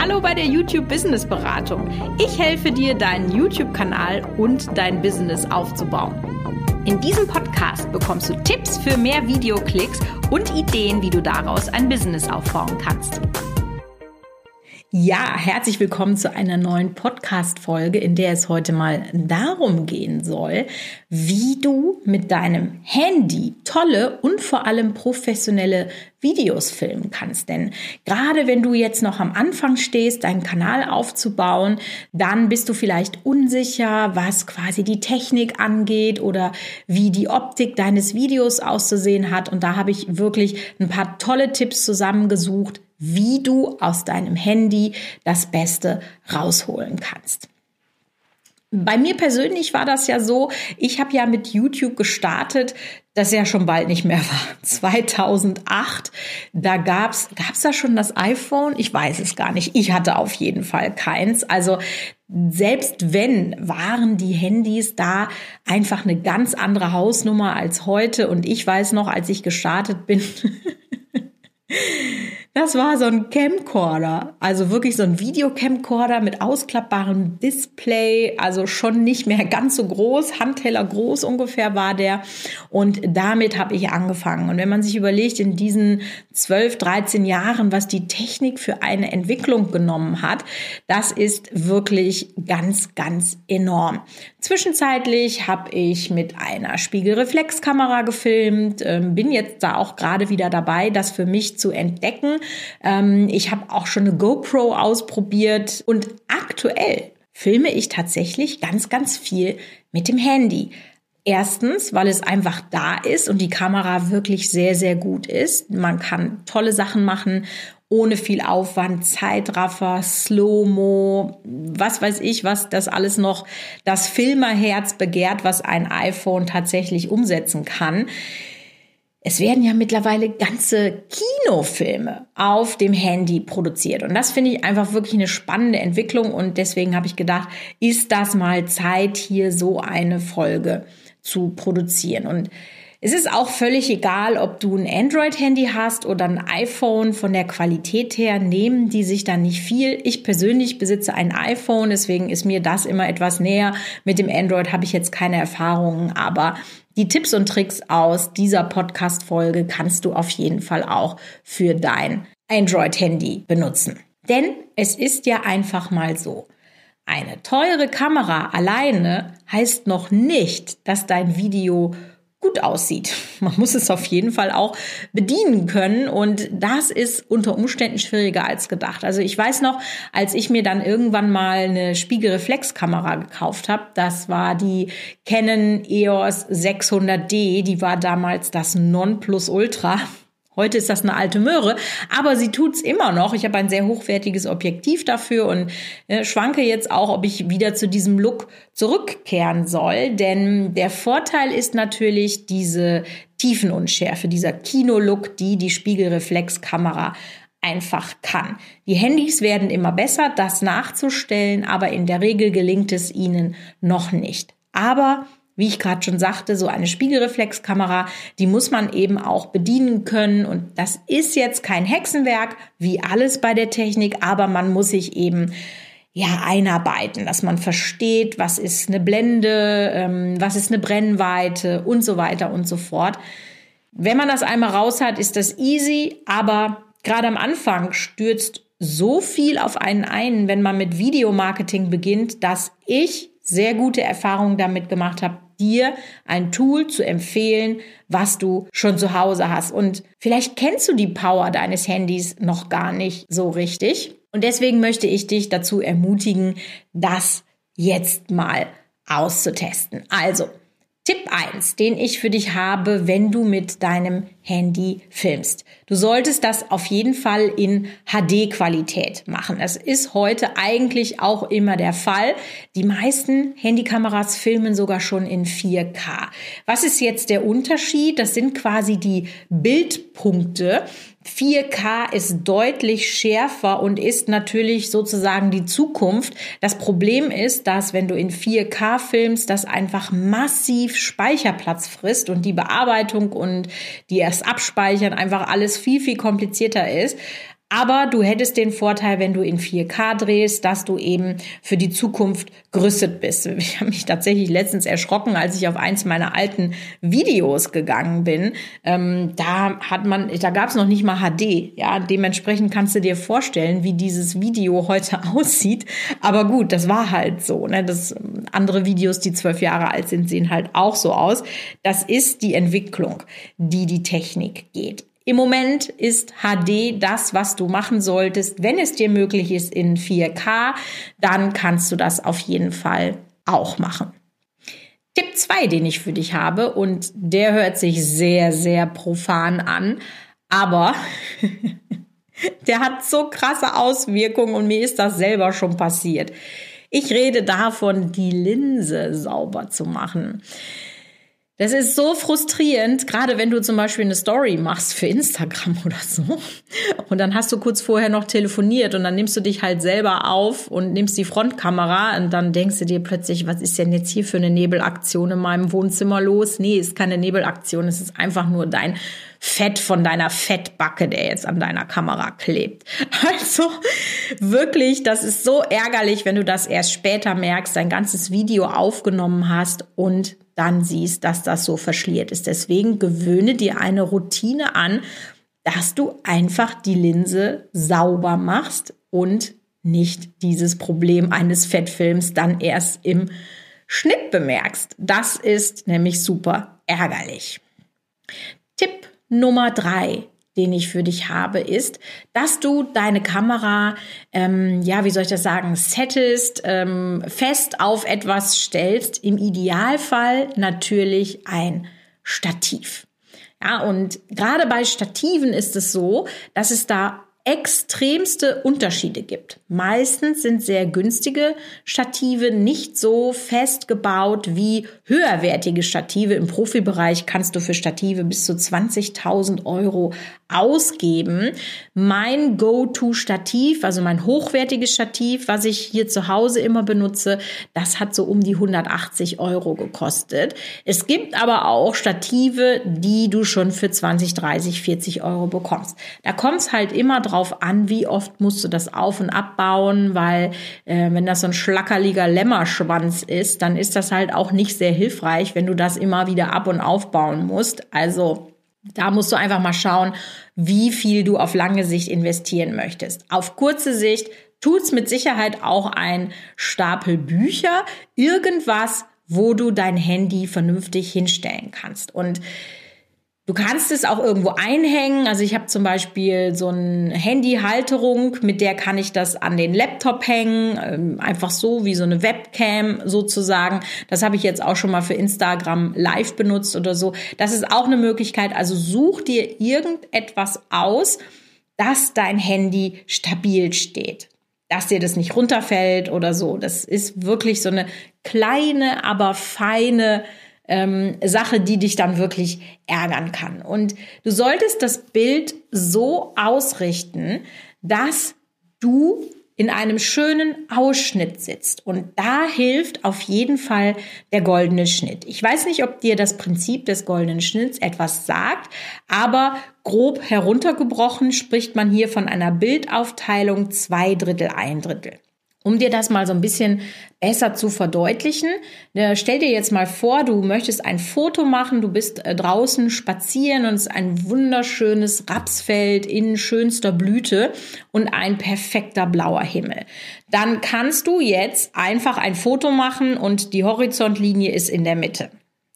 Hallo bei der YouTube Business Beratung. Ich helfe dir, deinen YouTube-Kanal und dein Business aufzubauen. In diesem Podcast bekommst du Tipps für mehr Videoklicks und Ideen, wie du daraus ein Business aufbauen kannst. Ja, herzlich willkommen zu einer neuen Podcast-Folge, in der es heute mal darum gehen soll, wie du mit deinem Handy tolle und vor allem professionelle Videos filmen kannst. Denn gerade wenn du jetzt noch am Anfang stehst, deinen Kanal aufzubauen, dann bist du vielleicht unsicher, was quasi die Technik angeht oder wie die Optik deines Videos auszusehen hat. Und da habe ich wirklich ein paar tolle Tipps zusammengesucht, wie du aus deinem Handy das Beste rausholen kannst. Bei mir persönlich war das ja so, ich habe ja mit YouTube gestartet, das ja schon bald nicht mehr war. 2008, da gab's gab's da schon das iPhone? Ich weiß es gar nicht. Ich hatte auf jeden Fall keins. Also selbst wenn, waren die Handys da einfach eine ganz andere Hausnummer als heute. Und ich weiß noch, als ich gestartet bin, Das war so ein Camcorder, also wirklich so ein Videocamcorder mit ausklappbarem Display, also schon nicht mehr ganz so groß, Handteller groß ungefähr war der. Und damit habe ich angefangen. Und wenn man sich überlegt, in diesen 12, 13 Jahren, was die Technik für eine Entwicklung genommen hat, das ist wirklich ganz, ganz enorm. Zwischenzeitlich habe ich mit einer Spiegelreflexkamera gefilmt, ähm, bin jetzt da auch gerade wieder dabei, das für mich zu entdecken. Ähm, ich habe auch schon eine GoPro ausprobiert und aktuell filme ich tatsächlich ganz, ganz viel mit dem Handy. Erstens, weil es einfach da ist und die Kamera wirklich sehr, sehr gut ist. Man kann tolle Sachen machen ohne viel Aufwand, Zeitraffer, Slow-Mo, was weiß ich, was das alles noch das Filmerherz begehrt, was ein iPhone tatsächlich umsetzen kann. Es werden ja mittlerweile ganze Kinofilme auf dem Handy produziert. Und das finde ich einfach wirklich eine spannende Entwicklung. Und deswegen habe ich gedacht, ist das mal Zeit, hier so eine Folge zu produzieren. Und es ist auch völlig egal, ob du ein Android-Handy hast oder ein iPhone. Von der Qualität her nehmen die sich dann nicht viel. Ich persönlich besitze ein iPhone, deswegen ist mir das immer etwas näher. Mit dem Android habe ich jetzt keine Erfahrungen, aber die Tipps und Tricks aus dieser Podcast-Folge kannst du auf jeden Fall auch für dein Android-Handy benutzen. Denn es ist ja einfach mal so. Eine teure Kamera alleine heißt noch nicht, dass dein Video gut aussieht. Man muss es auf jeden Fall auch bedienen können und das ist unter Umständen schwieriger als gedacht. Also ich weiß noch, als ich mir dann irgendwann mal eine Spiegelreflexkamera gekauft habe, das war die Canon EOS 600D, die war damals das Nonplusultra Heute ist das eine alte Möhre, aber sie tut's immer noch. Ich habe ein sehr hochwertiges Objektiv dafür und äh, schwanke jetzt auch, ob ich wieder zu diesem Look zurückkehren soll. Denn der Vorteil ist natürlich diese Tiefenunschärfe, dieser Kino-Look, die die Spiegelreflexkamera einfach kann. Die Handys werden immer besser, das nachzustellen, aber in der Regel gelingt es ihnen noch nicht. Aber wie ich gerade schon sagte, so eine Spiegelreflexkamera, die muss man eben auch bedienen können. Und das ist jetzt kein Hexenwerk, wie alles bei der Technik, aber man muss sich eben ja, einarbeiten, dass man versteht, was ist eine Blende, ähm, was ist eine Brennweite und so weiter und so fort. Wenn man das einmal raus hat, ist das easy, aber gerade am Anfang stürzt so viel auf einen ein, wenn man mit Videomarketing beginnt, dass ich sehr gute Erfahrungen damit gemacht habe, dir ein Tool zu empfehlen, was du schon zu Hause hast. Und vielleicht kennst du die Power deines Handys noch gar nicht so richtig. Und deswegen möchte ich dich dazu ermutigen, das jetzt mal auszutesten. Also, Tipp 1, den ich für dich habe, wenn du mit deinem Handy filmst. Du solltest das auf jeden Fall in HD-Qualität machen. Das ist heute eigentlich auch immer der Fall. Die meisten Handykameras filmen sogar schon in 4K. Was ist jetzt der Unterschied? Das sind quasi die Bildpunkte, 4K ist deutlich schärfer und ist natürlich sozusagen die Zukunft. Das Problem ist, dass wenn du in 4K filmst, das einfach massiv Speicherplatz frisst und die Bearbeitung und die erst abspeichern einfach alles viel, viel komplizierter ist. Aber du hättest den Vorteil, wenn du in 4K drehst, dass du eben für die Zukunft gerüstet bist. Ich habe mich tatsächlich letztens erschrocken, als ich auf eins meiner alten Videos gegangen bin. Ähm, da hat man, da gab es noch nicht mal HD. Ja, dementsprechend kannst du dir vorstellen, wie dieses Video heute aussieht. Aber gut, das war halt so. Ne? Das andere Videos, die zwölf Jahre alt sind, sehen halt auch so aus. Das ist die Entwicklung, die die Technik geht. Im Moment ist HD das, was du machen solltest. Wenn es dir möglich ist in 4K, dann kannst du das auf jeden Fall auch machen. Tipp 2, den ich für dich habe, und der hört sich sehr, sehr profan an, aber der hat so krasse Auswirkungen und mir ist das selber schon passiert. Ich rede davon, die Linse sauber zu machen. Das ist so frustrierend, gerade wenn du zum Beispiel eine Story machst für Instagram oder so. Und dann hast du kurz vorher noch telefoniert und dann nimmst du dich halt selber auf und nimmst die Frontkamera und dann denkst du dir plötzlich, was ist denn jetzt hier für eine Nebelaktion in meinem Wohnzimmer los? Nee, ist keine Nebelaktion, es ist einfach nur dein Fett von deiner Fettbacke, der jetzt an deiner Kamera klebt. Also wirklich, das ist so ärgerlich, wenn du das erst später merkst, dein ganzes Video aufgenommen hast und dann siehst, dass das so verschliert ist. Deswegen gewöhne dir eine Routine an, dass du einfach die Linse sauber machst und nicht dieses Problem eines Fettfilms dann erst im Schnitt bemerkst. Das ist nämlich super ärgerlich. Tipp Nummer drei den ich für dich habe, ist, dass du deine Kamera, ähm, ja, wie soll ich das sagen, settest, ähm, fest auf etwas stellst. Im Idealfall natürlich ein Stativ. Ja, und gerade bei Stativen ist es so, dass es da extremste Unterschiede gibt. Meistens sind sehr günstige Stative nicht so fest gebaut wie höherwertige Stative. Im Profibereich kannst du für Stative bis zu 20.000 Euro ausgeben. Mein Go-To-Stativ, also mein hochwertiges Stativ, was ich hier zu Hause immer benutze, das hat so um die 180 Euro gekostet. Es gibt aber auch Stative, die du schon für 20, 30, 40 Euro bekommst. Da kommt es halt immer drauf an, wie oft musst du das auf- und abbauen, weil äh, wenn das so ein schlackerliger Lämmerschwanz ist, dann ist das halt auch nicht sehr hilfreich, wenn du das immer wieder ab- und aufbauen musst. Also da musst du einfach mal schauen, wie viel du auf lange Sicht investieren möchtest. Auf kurze Sicht tut's mit Sicherheit auch ein Stapel Bücher, irgendwas, wo du dein Handy vernünftig hinstellen kannst. Und Du kannst es auch irgendwo einhängen. Also ich habe zum Beispiel so eine Handyhalterung, mit der kann ich das an den Laptop hängen, ähm, einfach so wie so eine Webcam sozusagen. Das habe ich jetzt auch schon mal für Instagram Live benutzt oder so. Das ist auch eine Möglichkeit. Also such dir irgendetwas aus, dass dein Handy stabil steht dass dir das nicht runterfällt oder so. Das ist wirklich so eine kleine, aber feine ähm, Sache, die dich dann wirklich ärgern kann. Und du solltest das Bild so ausrichten, dass du in einem schönen Ausschnitt sitzt. Und da hilft auf jeden Fall der goldene Schnitt. Ich weiß nicht, ob dir das Prinzip des goldenen Schnitts etwas sagt, aber grob heruntergebrochen spricht man hier von einer Bildaufteilung zwei Drittel, ein Drittel. Um dir das mal so ein bisschen besser zu verdeutlichen, ne, stell dir jetzt mal vor, du möchtest ein Foto machen, du bist äh, draußen spazieren und es ist ein wunderschönes Rapsfeld in schönster Blüte und ein perfekter blauer Himmel. Dann kannst du jetzt einfach ein Foto machen und die Horizontlinie ist in der Mitte.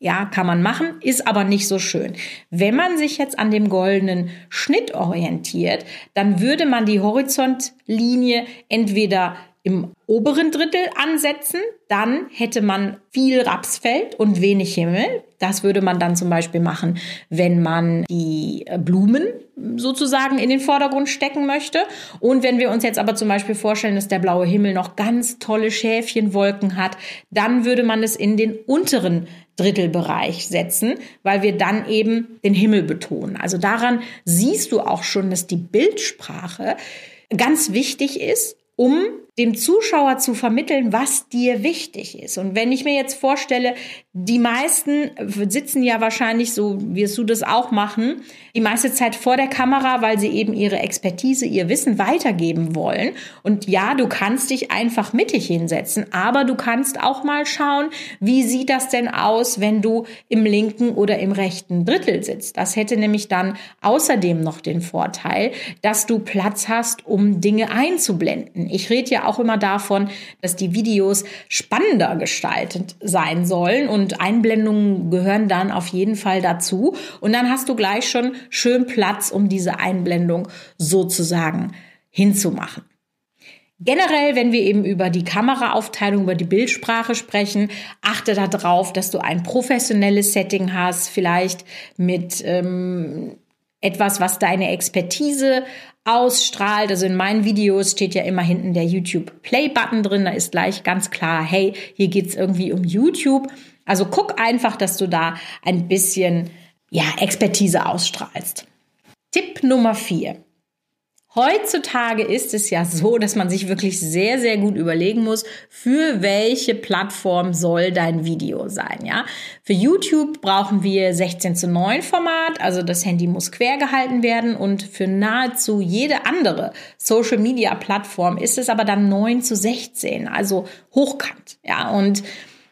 Ja, kann man machen, ist aber nicht so schön. Wenn man sich jetzt an dem goldenen Schnitt orientiert, dann würde man die Horizontlinie entweder im oberen Drittel ansetzen, dann hätte man viel Rapsfeld und wenig Himmel. Das würde man dann zum Beispiel machen, wenn man die Blumen sozusagen in den Vordergrund stecken möchte. Und wenn wir uns jetzt aber zum Beispiel vorstellen, dass der blaue Himmel noch ganz tolle Schäfchenwolken hat, dann würde man es in den unteren Drittelbereich setzen, weil wir dann eben den Himmel betonen. Also daran siehst du auch schon, dass die Bildsprache ganz wichtig ist um dem Zuschauer zu vermitteln, was dir wichtig ist. Und wenn ich mir jetzt vorstelle, die meisten sitzen ja wahrscheinlich so, wirst du das auch machen, die meiste Zeit vor der Kamera, weil sie eben ihre Expertise, ihr Wissen weitergeben wollen. Und ja, du kannst dich einfach mittig hinsetzen, aber du kannst auch mal schauen, wie sieht das denn aus, wenn du im linken oder im rechten Drittel sitzt. Das hätte nämlich dann außerdem noch den Vorteil, dass du Platz hast, um Dinge einzublenden. Ich rede ja auch immer davon, dass die Videos spannender gestaltet sein sollen und und Einblendungen gehören dann auf jeden Fall dazu. Und dann hast du gleich schon schön Platz, um diese Einblendung sozusagen hinzumachen. Generell, wenn wir eben über die Kameraaufteilung, über die Bildsprache sprechen, achte darauf, dass du ein professionelles Setting hast, vielleicht mit ähm, etwas, was deine Expertise ausstrahlt. Also in meinen Videos steht ja immer hinten der YouTube Play Button drin. Da ist gleich ganz klar, hey, hier geht's irgendwie um YouTube. Also guck einfach, dass du da ein bisschen ja, Expertise ausstrahlst. Tipp Nummer vier. Heutzutage ist es ja so, dass man sich wirklich sehr, sehr gut überlegen muss, für welche Plattform soll dein Video sein, ja? Für YouTube brauchen wir 16 zu 9 Format, also das Handy muss quer gehalten werden und für nahezu jede andere Social Media Plattform ist es aber dann 9 zu 16, also hochkant, ja? Und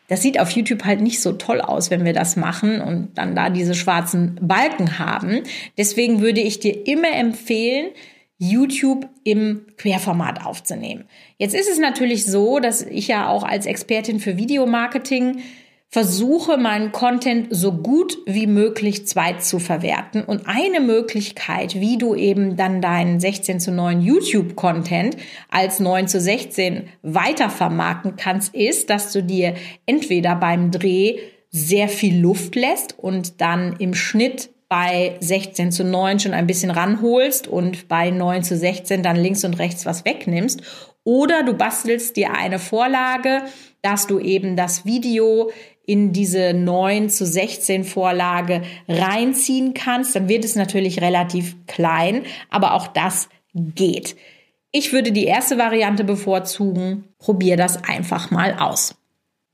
das sieht auf YouTube halt nicht so toll aus, wenn wir das machen und dann da diese schwarzen Balken haben. Deswegen würde ich dir immer empfehlen, YouTube im Querformat aufzunehmen. Jetzt ist es natürlich so, dass ich ja auch als Expertin für Videomarketing versuche meinen Content so gut wie möglich zweit zu verwerten. Und eine Möglichkeit, wie du eben dann deinen 16 zu 9 YouTube-Content als 9 zu 16 weiter vermarkten kannst, ist, dass du dir entweder beim Dreh sehr viel Luft lässt und dann im Schnitt bei 16 zu 9 schon ein bisschen ranholst und bei 9 zu 16 dann links und rechts was wegnimmst. Oder du bastelst dir eine Vorlage, dass du eben das Video in diese 9 zu 16 Vorlage reinziehen kannst, dann wird es natürlich relativ klein, aber auch das geht. Ich würde die erste Variante bevorzugen. Probier das einfach mal aus.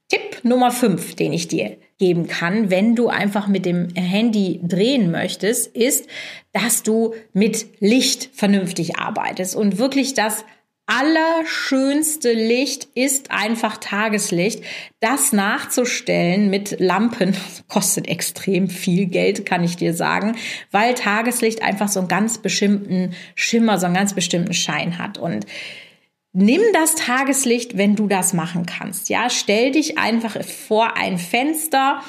Tipp Nummer 5, den ich dir geben kann, wenn du einfach mit dem Handy drehen möchtest, ist, dass du mit Licht vernünftig arbeitest und wirklich das allerschönste Licht ist einfach Tageslicht. Das nachzustellen mit Lampen kostet extrem viel Geld, kann ich dir sagen, weil Tageslicht einfach so einen ganz bestimmten Schimmer, so einen ganz bestimmten Schein hat. Und Nimm das Tageslicht, wenn du das machen kannst. Ja, stell dich einfach vor ein Fenster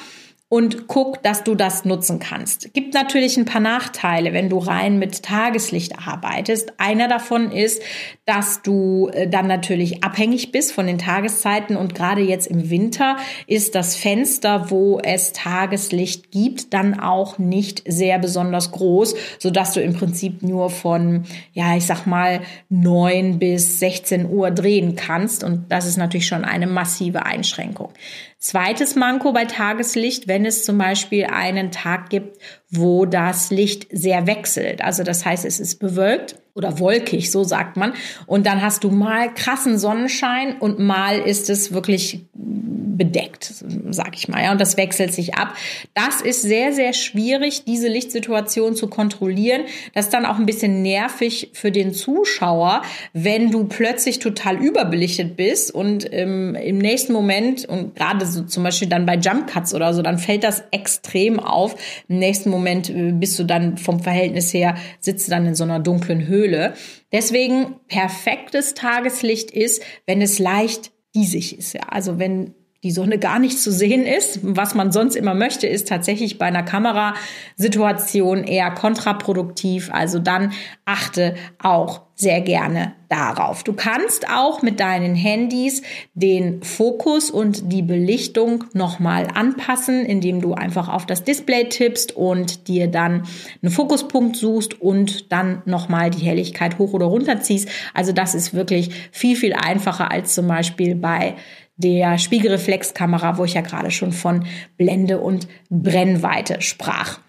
und guck, dass du das nutzen kannst. Gibt natürlich ein paar Nachteile, wenn du rein mit Tageslicht arbeitest. Einer davon ist, dass du äh, dann natürlich abhängig bist von den Tageszeiten und gerade jetzt im Winter ist das Fenster, wo es Tageslicht gibt, dann auch nicht sehr besonders groß, so dass du im Prinzip nur von, ja, ich sag mal, neun bis 16 Uhr drehen kannst und das ist natürlich schon eine massive Einschränkung. Zweites Manko bei Tageslicht, wenn es zum Beispiel einen Tag gibt, wo das Licht sehr wechselt. Also das heißt, es ist bewölkt oder wolkig, so sagt man. Und dann hast du mal krassen Sonnenschein und mal ist es wirklich bedeckt, sag ich mal. Ja, und das wechselt sich ab. Das ist sehr, sehr schwierig, diese Lichtsituation zu kontrollieren. Das ist dann auch ein bisschen nervig für den Zuschauer, wenn du plötzlich total überbelichtet bist und ähm, im nächsten Moment und gerade so zum Beispiel dann bei Jump Cuts oder so, dann fällt das extrem auf. Im nächsten Moment äh, bist du dann vom Verhältnis her, sitzt du dann in so einer dunklen Höhle. Deswegen perfektes Tageslicht ist, wenn es leicht diesig ist. Ja. Also wenn die Sonne gar nicht zu sehen ist. Was man sonst immer möchte, ist tatsächlich bei einer Kamerasituation eher kontraproduktiv. Also dann achte auch sehr gerne darauf. Du kannst auch mit deinen Handys den Fokus und die Belichtung nochmal anpassen, indem du einfach auf das Display tippst und dir dann einen Fokuspunkt suchst und dann nochmal die Helligkeit hoch oder runter ziehst. Also das ist wirklich viel, viel einfacher als zum Beispiel bei der Spiegelreflexkamera, wo ich ja gerade schon von Blende und Brennweite sprach.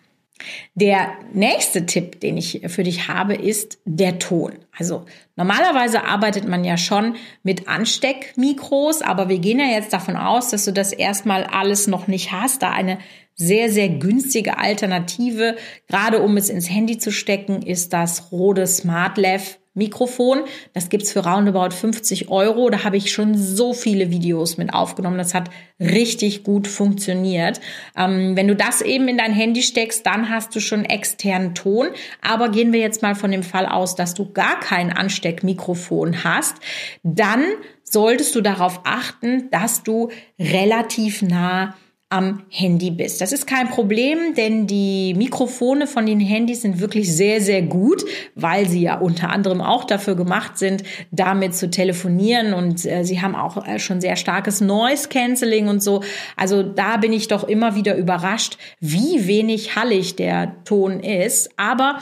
Der nächste Tipp, den ich für dich habe, ist der Ton. Also normalerweise arbeitet man ja schon mit Ansteckmikros, aber wir gehen ja jetzt davon aus, dass du das erstmal alles noch nicht hast, da eine sehr, sehr günstige Alternative, gerade um es ins Handy zu stecken, ist das Rode SmartLav Mikrofon. Das gibt's für roundabout 50 Euro. Da habe ich schon so viele Videos mit aufgenommen. Das hat richtig gut funktioniert. Ähm, wenn du das eben in dein Handy steckst, dann hast du schon externen Ton. Aber gehen wir jetzt mal von dem Fall aus, dass du gar kein Ansteckmikrofon hast. Dann solltest du darauf achten, dass du relativ nah am Handy bist. Das ist kein Problem, denn die Mikrofone von den Handys sind wirklich sehr, sehr gut, weil sie ja unter anderem auch dafür gemacht sind, damit zu telefonieren und äh, sie haben auch äh, schon sehr starkes Noise Cancelling und so. Also da bin ich doch immer wieder überrascht, wie wenig hallig der Ton ist. Aber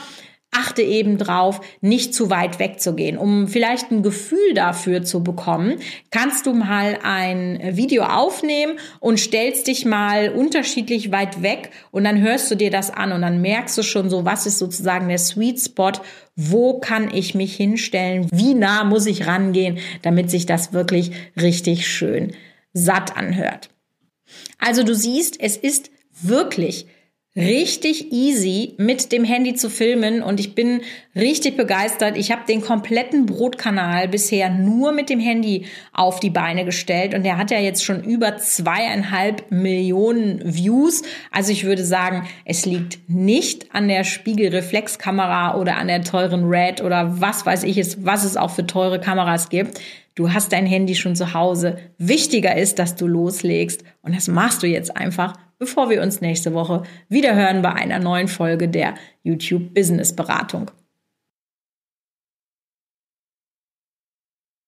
achte eben drauf, nicht zu weit wegzugehen. Um vielleicht ein Gefühl dafür zu bekommen, kannst du mal ein Video aufnehmen und stellst dich mal unterschiedlich weit weg und dann hörst du dir das an und dann merkst du schon so, was ist sozusagen der Sweet Spot, wo kann ich mich hinstellen, wie nah muss ich rangehen, damit sich das wirklich richtig schön satt anhört. Also du siehst, es ist wirklich richtig easy mit dem Handy zu filmen und ich bin richtig begeistert. Ich habe den kompletten Brotkanal bisher nur mit dem Handy auf die Beine gestellt und der hat ja jetzt schon über zweieinhalb Millionen Views. Also ich würde sagen, es liegt nicht an der Spiegelreflexkamera oder an der teuren Red oder was weiß ich es, was es auch für teure Kameras gibt. Du hast dein Handy schon zu Hause. Wichtiger ist, dass du loslegst und das machst du jetzt einfach bevor wir uns nächste Woche wieder hören bei einer neuen Folge der YouTube Business Beratung.